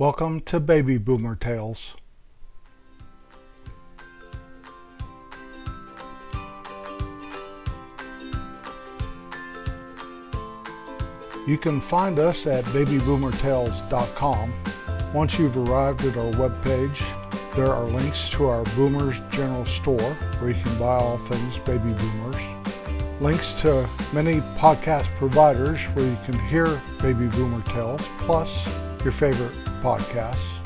Welcome to Baby Boomer Tales. You can find us at babyboomertales.com. Once you've arrived at our webpage, there are links to our Boomers General Store where you can buy all things Baby Boomers. Links to many podcast providers where you can hear Baby Boomer Tales, plus your favorite podcasts.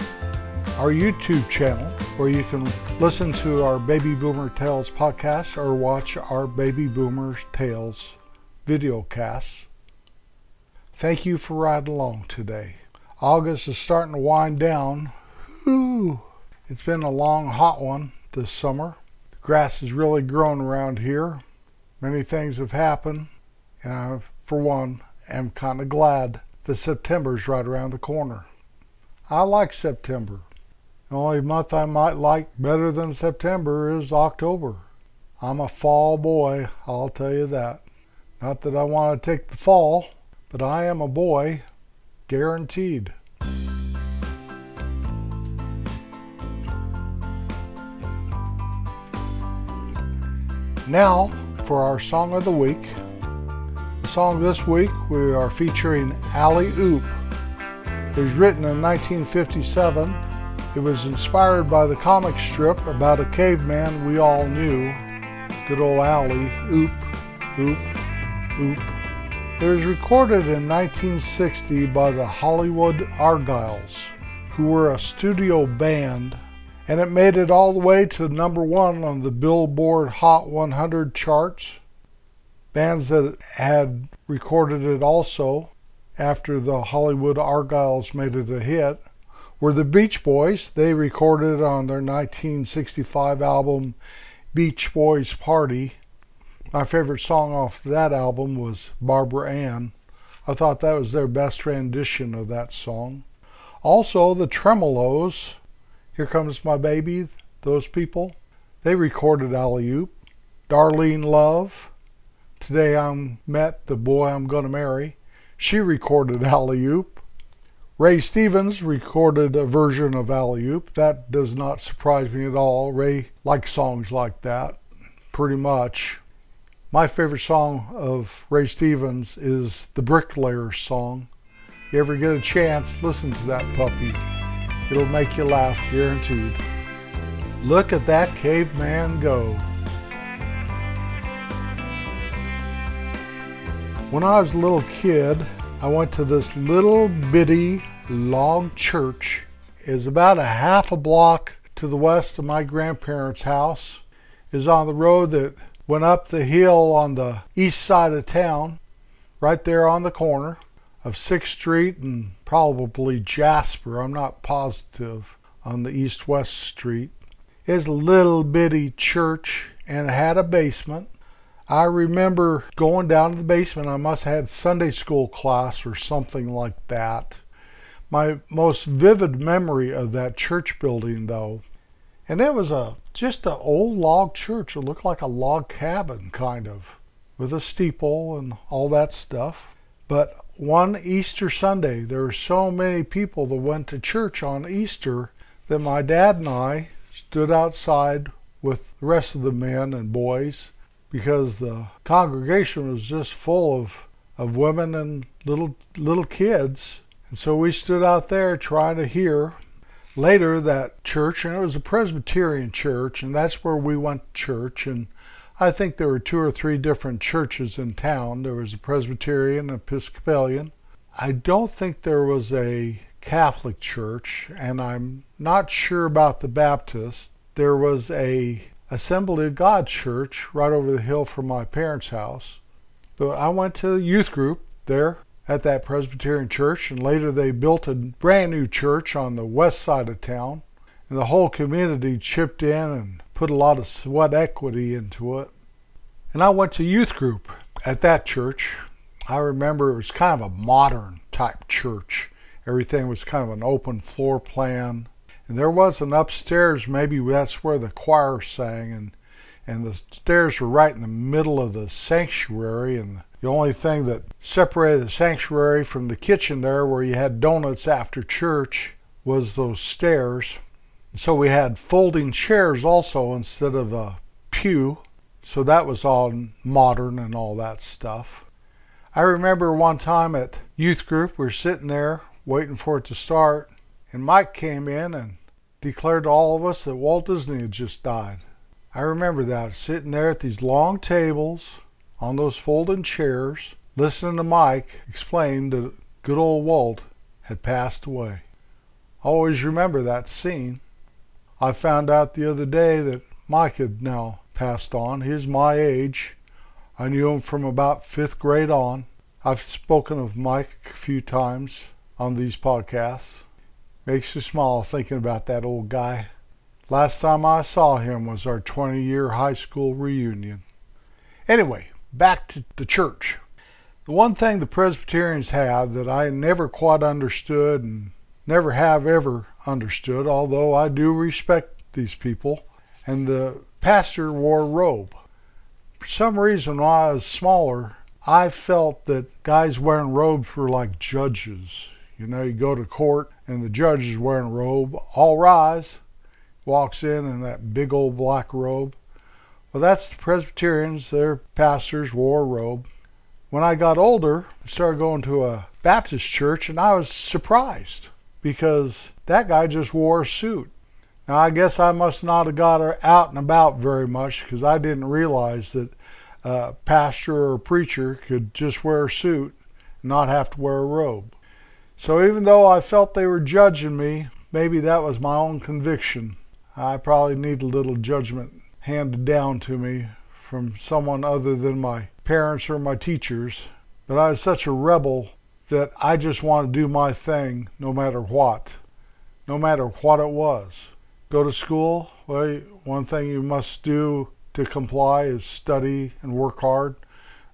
Our YouTube channel where you can listen to our Baby Boomer Tales podcast or watch our Baby Boomer Tales video casts. Thank you for riding along today. August is starting to wind down. Whew. It's been a long, hot one this summer. The grass is really grown around here. Many things have happened, and I, for one, am kind of glad that September's right around the corner. I like September. The only month I might like better than September is October. I'm a fall boy, I'll tell you that. Not that I want to take the fall, but I am a boy, guaranteed. Now, for our song of the week. The song this week we are featuring Alley Oop. It was written in 1957. It was inspired by the comic strip about a caveman we all knew. Good old Alley Oop, Oop, Oop. It was recorded in 1960 by the Hollywood Argyles, who were a studio band, and it made it all the way to number one on the Billboard Hot 100 charts. Bands that had recorded it also after the Hollywood Argyles made it a hit were the Beach Boys. They recorded on their 1965 album Beach Boys Party my favorite song off that album was Barbara Ann. I thought that was their best rendition of that song. Also, the Tremeloes, Here Comes My Baby, those people, they recorded Alley Oop. Darlene Love, Today I'm Met the Boy I'm Gonna Marry, she recorded Alley Oop. Ray Stevens recorded a version of Alley Oop. That does not surprise me at all. Ray likes songs like that, pretty much. My favorite song of Ray Stevens is the Bricklayer song. You ever get a chance, listen to that puppy. It'll make you laugh, guaranteed. Look at that caveman go. When I was a little kid, I went to this little bitty log church. It was about a half a block to the west of my grandparents' house. It was on the road that Went up the hill on the east side of town, right there on the corner of 6th Street and probably Jasper. I'm not positive on the east west street. It's a little bitty church and it had a basement. I remember going down to the basement. I must have had Sunday school class or something like that. My most vivid memory of that church building, though, and it was a just an old log church. It looked like a log cabin, kind of, with a steeple and all that stuff. But one Easter Sunday, there were so many people that went to church on Easter that my dad and I stood outside with the rest of the men and boys because the congregation was just full of, of women and little little kids. And so we stood out there trying to hear later that church, and it was a Presbyterian church, and that's where we went to church. And I think there were two or three different churches in town. There was a Presbyterian, Episcopalian. I don't think there was a Catholic church, and I'm not sure about the Baptist. There was a Assembly of God church right over the hill from my parents' house. But I went to youth group there at that Presbyterian church, and later they built a brand new church on the west side of town. And the whole community chipped in and put a lot of sweat equity into it. And I went to youth group at that church. I remember it was kind of a modern type church. Everything was kind of an open floor plan. And there was an upstairs, maybe that's where the choir sang, and, and the stairs were right in the middle of the sanctuary, and the only thing that separated the sanctuary from the kitchen there, where you had donuts after church, was those stairs. And So we had folding chairs also instead of a pew. So that was all modern and all that stuff. I remember one time at youth group, we were sitting there waiting for it to start, and Mike came in and declared to all of us that Walt Disney had just died. I remember that, sitting there at these long tables on those folding chairs, listening to Mike explain that good old Walt had passed away. I always remember that scene. I found out the other day that Mike had now passed on. He's my age, I knew him from about fifth grade on. I've spoken of Mike a few times on these podcasts. Makes you smile thinking about that old guy. Last time I saw him was our 20 year high school reunion. Anyway, back to the church. The one thing the Presbyterians have that I never quite understood and never have ever understood, although I do respect these people, and the pastor wore a robe for some reason, when I was smaller, I felt that guys wearing robes were like judges. You know, you go to court and the judge is wearing a robe. All rise. Walks in in that big old black robe. Well, that's the Presbyterians. Their pastors wore a robe. When I got older, I started going to a Baptist church and I was surprised because that guy just wore a suit. Now, I guess I must not have got out and about very much because I didn't realize that a pastor or a preacher could just wear a suit and not have to wear a robe. So even though I felt they were judging me, maybe that was my own conviction. I probably need a little judgment handed down to me from someone other than my parents or my teachers. But I was such a rebel that I just wanted to do my thing no matter what, no matter what it was go to school, well, one thing you must do to comply is study and work hard.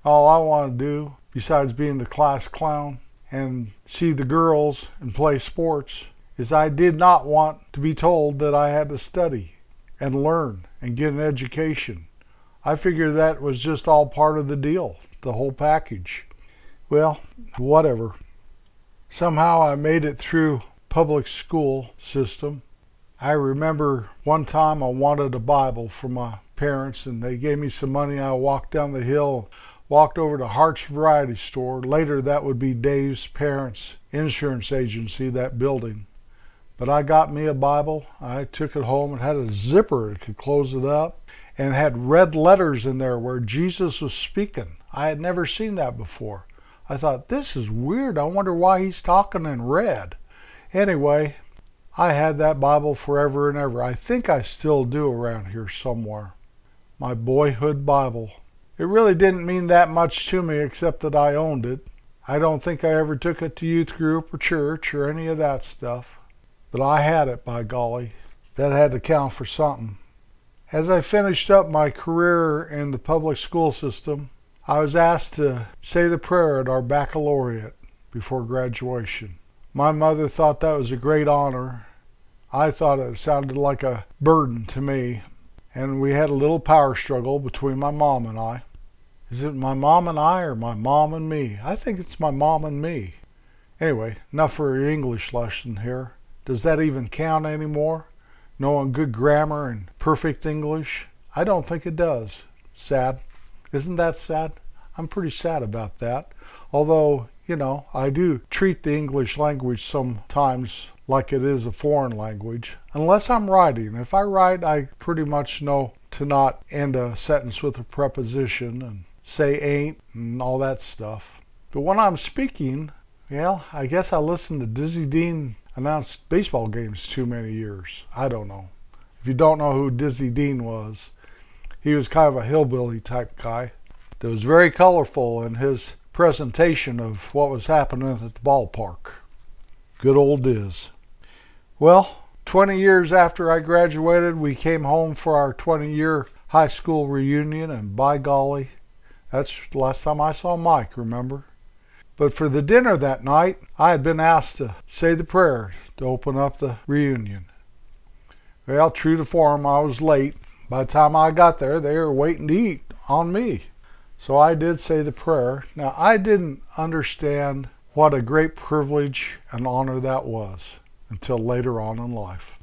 All I want to do, besides being the class clown and see the girls and play sports, is I did not want to be told that I had to study and learn and get an education. I figured that was just all part of the deal, the whole package. Well, whatever. Somehow I made it through public school system I remember one time I wanted a Bible for my parents, and they gave me some money. I walked down the hill, walked over to Hart's Variety Store. Later, that would be Dave's parents' insurance agency, that building. But I got me a Bible. I took it home. It had a zipper, it could close it up, and had red letters in there where Jesus was speaking. I had never seen that before. I thought, this is weird. I wonder why he's talking in red. Anyway, I had that Bible forever and ever. I think I still do around here somewhere. My boyhood Bible. It really didn't mean that much to me except that I owned it. I don't think I ever took it to youth group or church or any of that stuff. But I had it, by golly. That had to count for something. As I finished up my career in the public school system, I was asked to say the prayer at our baccalaureate before graduation. My mother thought that was a great honor. I thought it sounded like a burden to me, and we had a little power struggle between my mom and I. Is it my mom and I or my mom and me? I think it's my mom and me. Anyway, enough for your English lesson here. Does that even count anymore? Knowing good grammar and perfect English? I don't think it does. Sad. Isn't that sad? I'm pretty sad about that. Although you know, I do treat the English language sometimes like it is a foreign language, unless I'm writing. If I write, I pretty much know to not end a sentence with a preposition and say ain't and all that stuff. But when I'm speaking, well, I guess I listened to Dizzy Dean announce baseball games too many years. I don't know. If you don't know who Dizzy Dean was, he was kind of a hillbilly type guy that was very colorful in his presentation of what was happening at the ballpark. Good old Diz. Well, 20 years after I graduated, we came home for our 20 year high school reunion, and by golly, that's the last time I saw Mike, remember? But for the dinner that night, I had been asked to say the prayer to open up the reunion. Well, true to form, I was late. By the time I got there, they were waiting to eat on me. So I did say the prayer. Now, I didn't understand what a great privilege and honor that was until later on in life.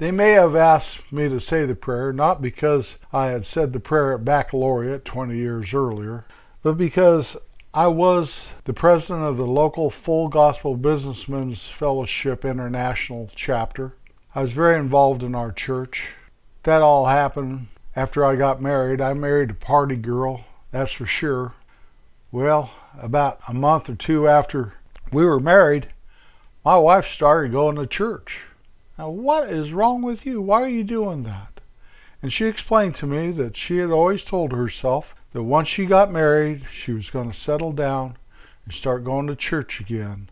They may have asked me to say the prayer not because I had said the prayer at baccalaureate 20 years earlier, but because I was the president of the local Full Gospel Businessmen's Fellowship International chapter. I was very involved in our church. That all happened after I got married. I married a party girl, that's for sure. Well, about a month or two after we were married, my wife started going to church. Now, what is wrong with you? Why are you doing that? And she explained to me that she had always told herself that once she got married, she was going to settle down and start going to church again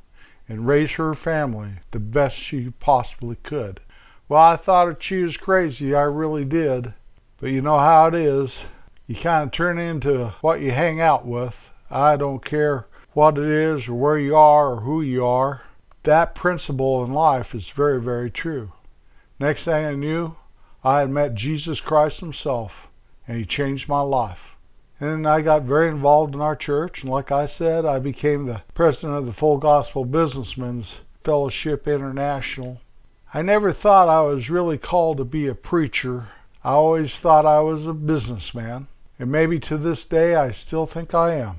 and raise her family the best she possibly could. Well, I thought she was crazy. I really did. But you know how it is. You kind of turn into what you hang out with. I don't care what it is or where you are or who you are that principle in life is very, very true. Next thing I knew, I had met Jesus Christ Himself, and He changed my life. And I got very involved in our church, and like I said, I became the president of the Full Gospel Businessmen's Fellowship International. I never thought I was really called to be a preacher. I always thought I was a businessman, and maybe to this day I still think I am.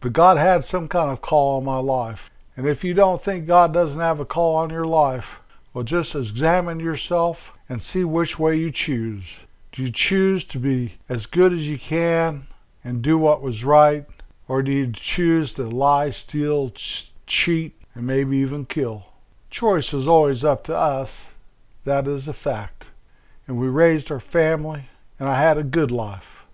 But God had some kind of call on my life. And if you don't think God doesn't have a call on your life, well, just examine yourself and see which way you choose. Do you choose to be as good as you can and do what was right? Or do you choose to lie, steal, ch- cheat, and maybe even kill? Choice is always up to us. That is a fact. And we raised our family, and I had a good life.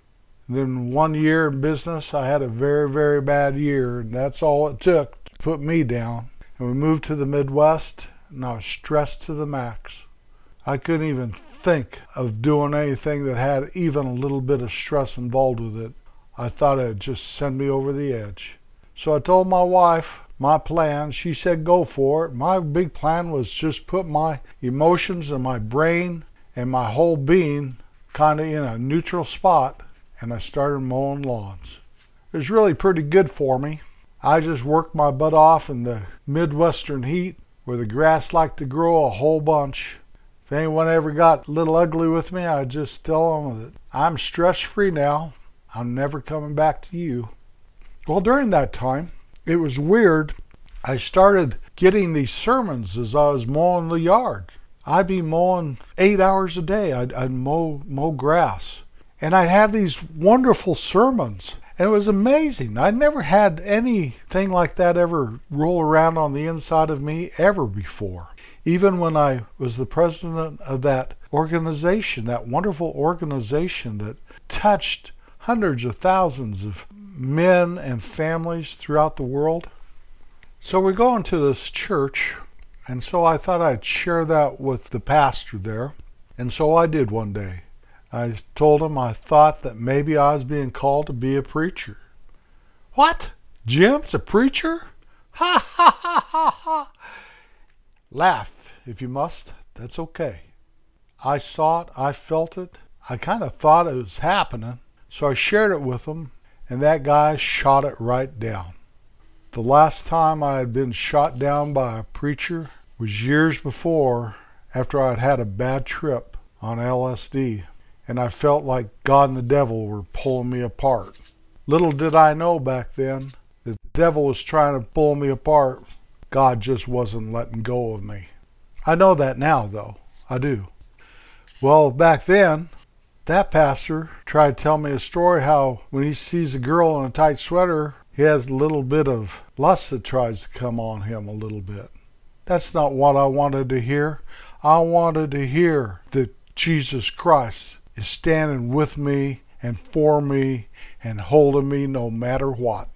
And then one year in business, I had a very, very bad year, and that's all it took put me down. And we moved to the Midwest, and I was stressed to the max. I couldn't even think of doing anything that had even a little bit of stress involved with it. I thought it'd just send me over the edge. So I told my wife my plan. She said, go for it. My big plan was just put my emotions and my brain and my whole being kind of in a neutral spot, and I started mowing lawns. It was really pretty good for me. I just worked my butt off in the Midwestern heat where the grass liked to grow a whole bunch. If anyone ever got a little ugly with me, I'd just tell them that I'm stress free now. I'm never coming back to you. Well, during that time, it was weird. I started getting these sermons as I was mowing the yard. I'd be mowing eight hours a day. I'd, I'd mow, mow grass. And I'd have these wonderful sermons. And it was amazing. I never had anything like that ever roll around on the inside of me ever before. Even when I was the president of that organization, that wonderful organization that touched hundreds of thousands of men and families throughout the world. So we're going to this church, and so I thought I'd share that with the pastor there. And so I did one day. I told him I thought that maybe I was being called to be a preacher. What? Jim's a preacher? Ha ha ha ha ha! Laugh if you must. That's okay. I saw it. I felt it. I kind of thought it was happening. So I shared it with him, and that guy shot it right down. The last time I had been shot down by a preacher was years before after I'd had a bad trip on LSD and I felt like God and the devil were pulling me apart. Little did I know back then that the devil was trying to pull me apart. God just wasn't letting go of me. I know that now, though. I do. Well, back then, that pastor tried to tell me a story how when he sees a girl in a tight sweater, he has a little bit of lust that tries to come on him a little bit. That's not what I wanted to hear. I wanted to hear that Jesus Christ is standing with me and for me and holding me no matter what.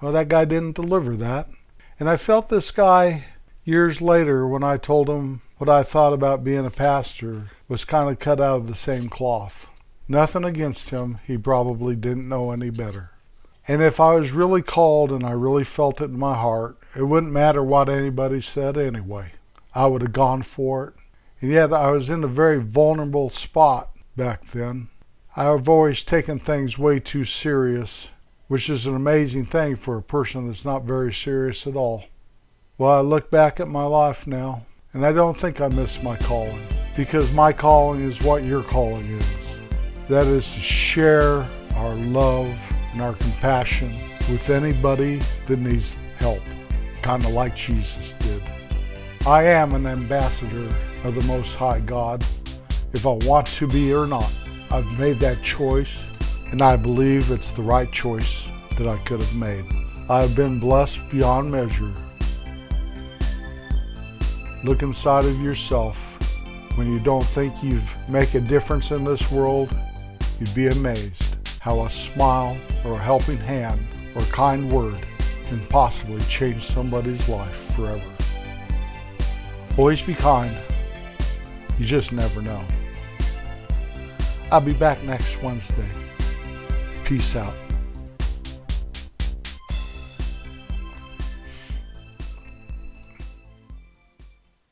Well, that guy didn't deliver that. And I felt this guy years later when I told him what I thought about being a pastor was kind of cut out of the same cloth. Nothing against him, he probably didn't know any better. And if I was really called and I really felt it in my heart, it wouldn't matter what anybody said anyway. I would have gone for it. And yet I was in a very vulnerable spot back then. I've always taken things way too serious, which is an amazing thing for a person that's not very serious at all. Well, I look back at my life now, And I don't think I miss my calling because my calling is what your calling is. That is to share our love and our compassion with anybody that needs help, kind of like Jesus did. I am an ambassador of the Most High God, if I want to be or not. I've made that choice, and I believe it's the right choice that I could have made. I have been blessed beyond measure. Look inside of yourself. When you don't think you make a difference in this world, you'd be amazed how a smile or a helping hand or a kind word can possibly change somebody's life forever. Always be kind. You just never know. I'll be back next Wednesday. Peace out.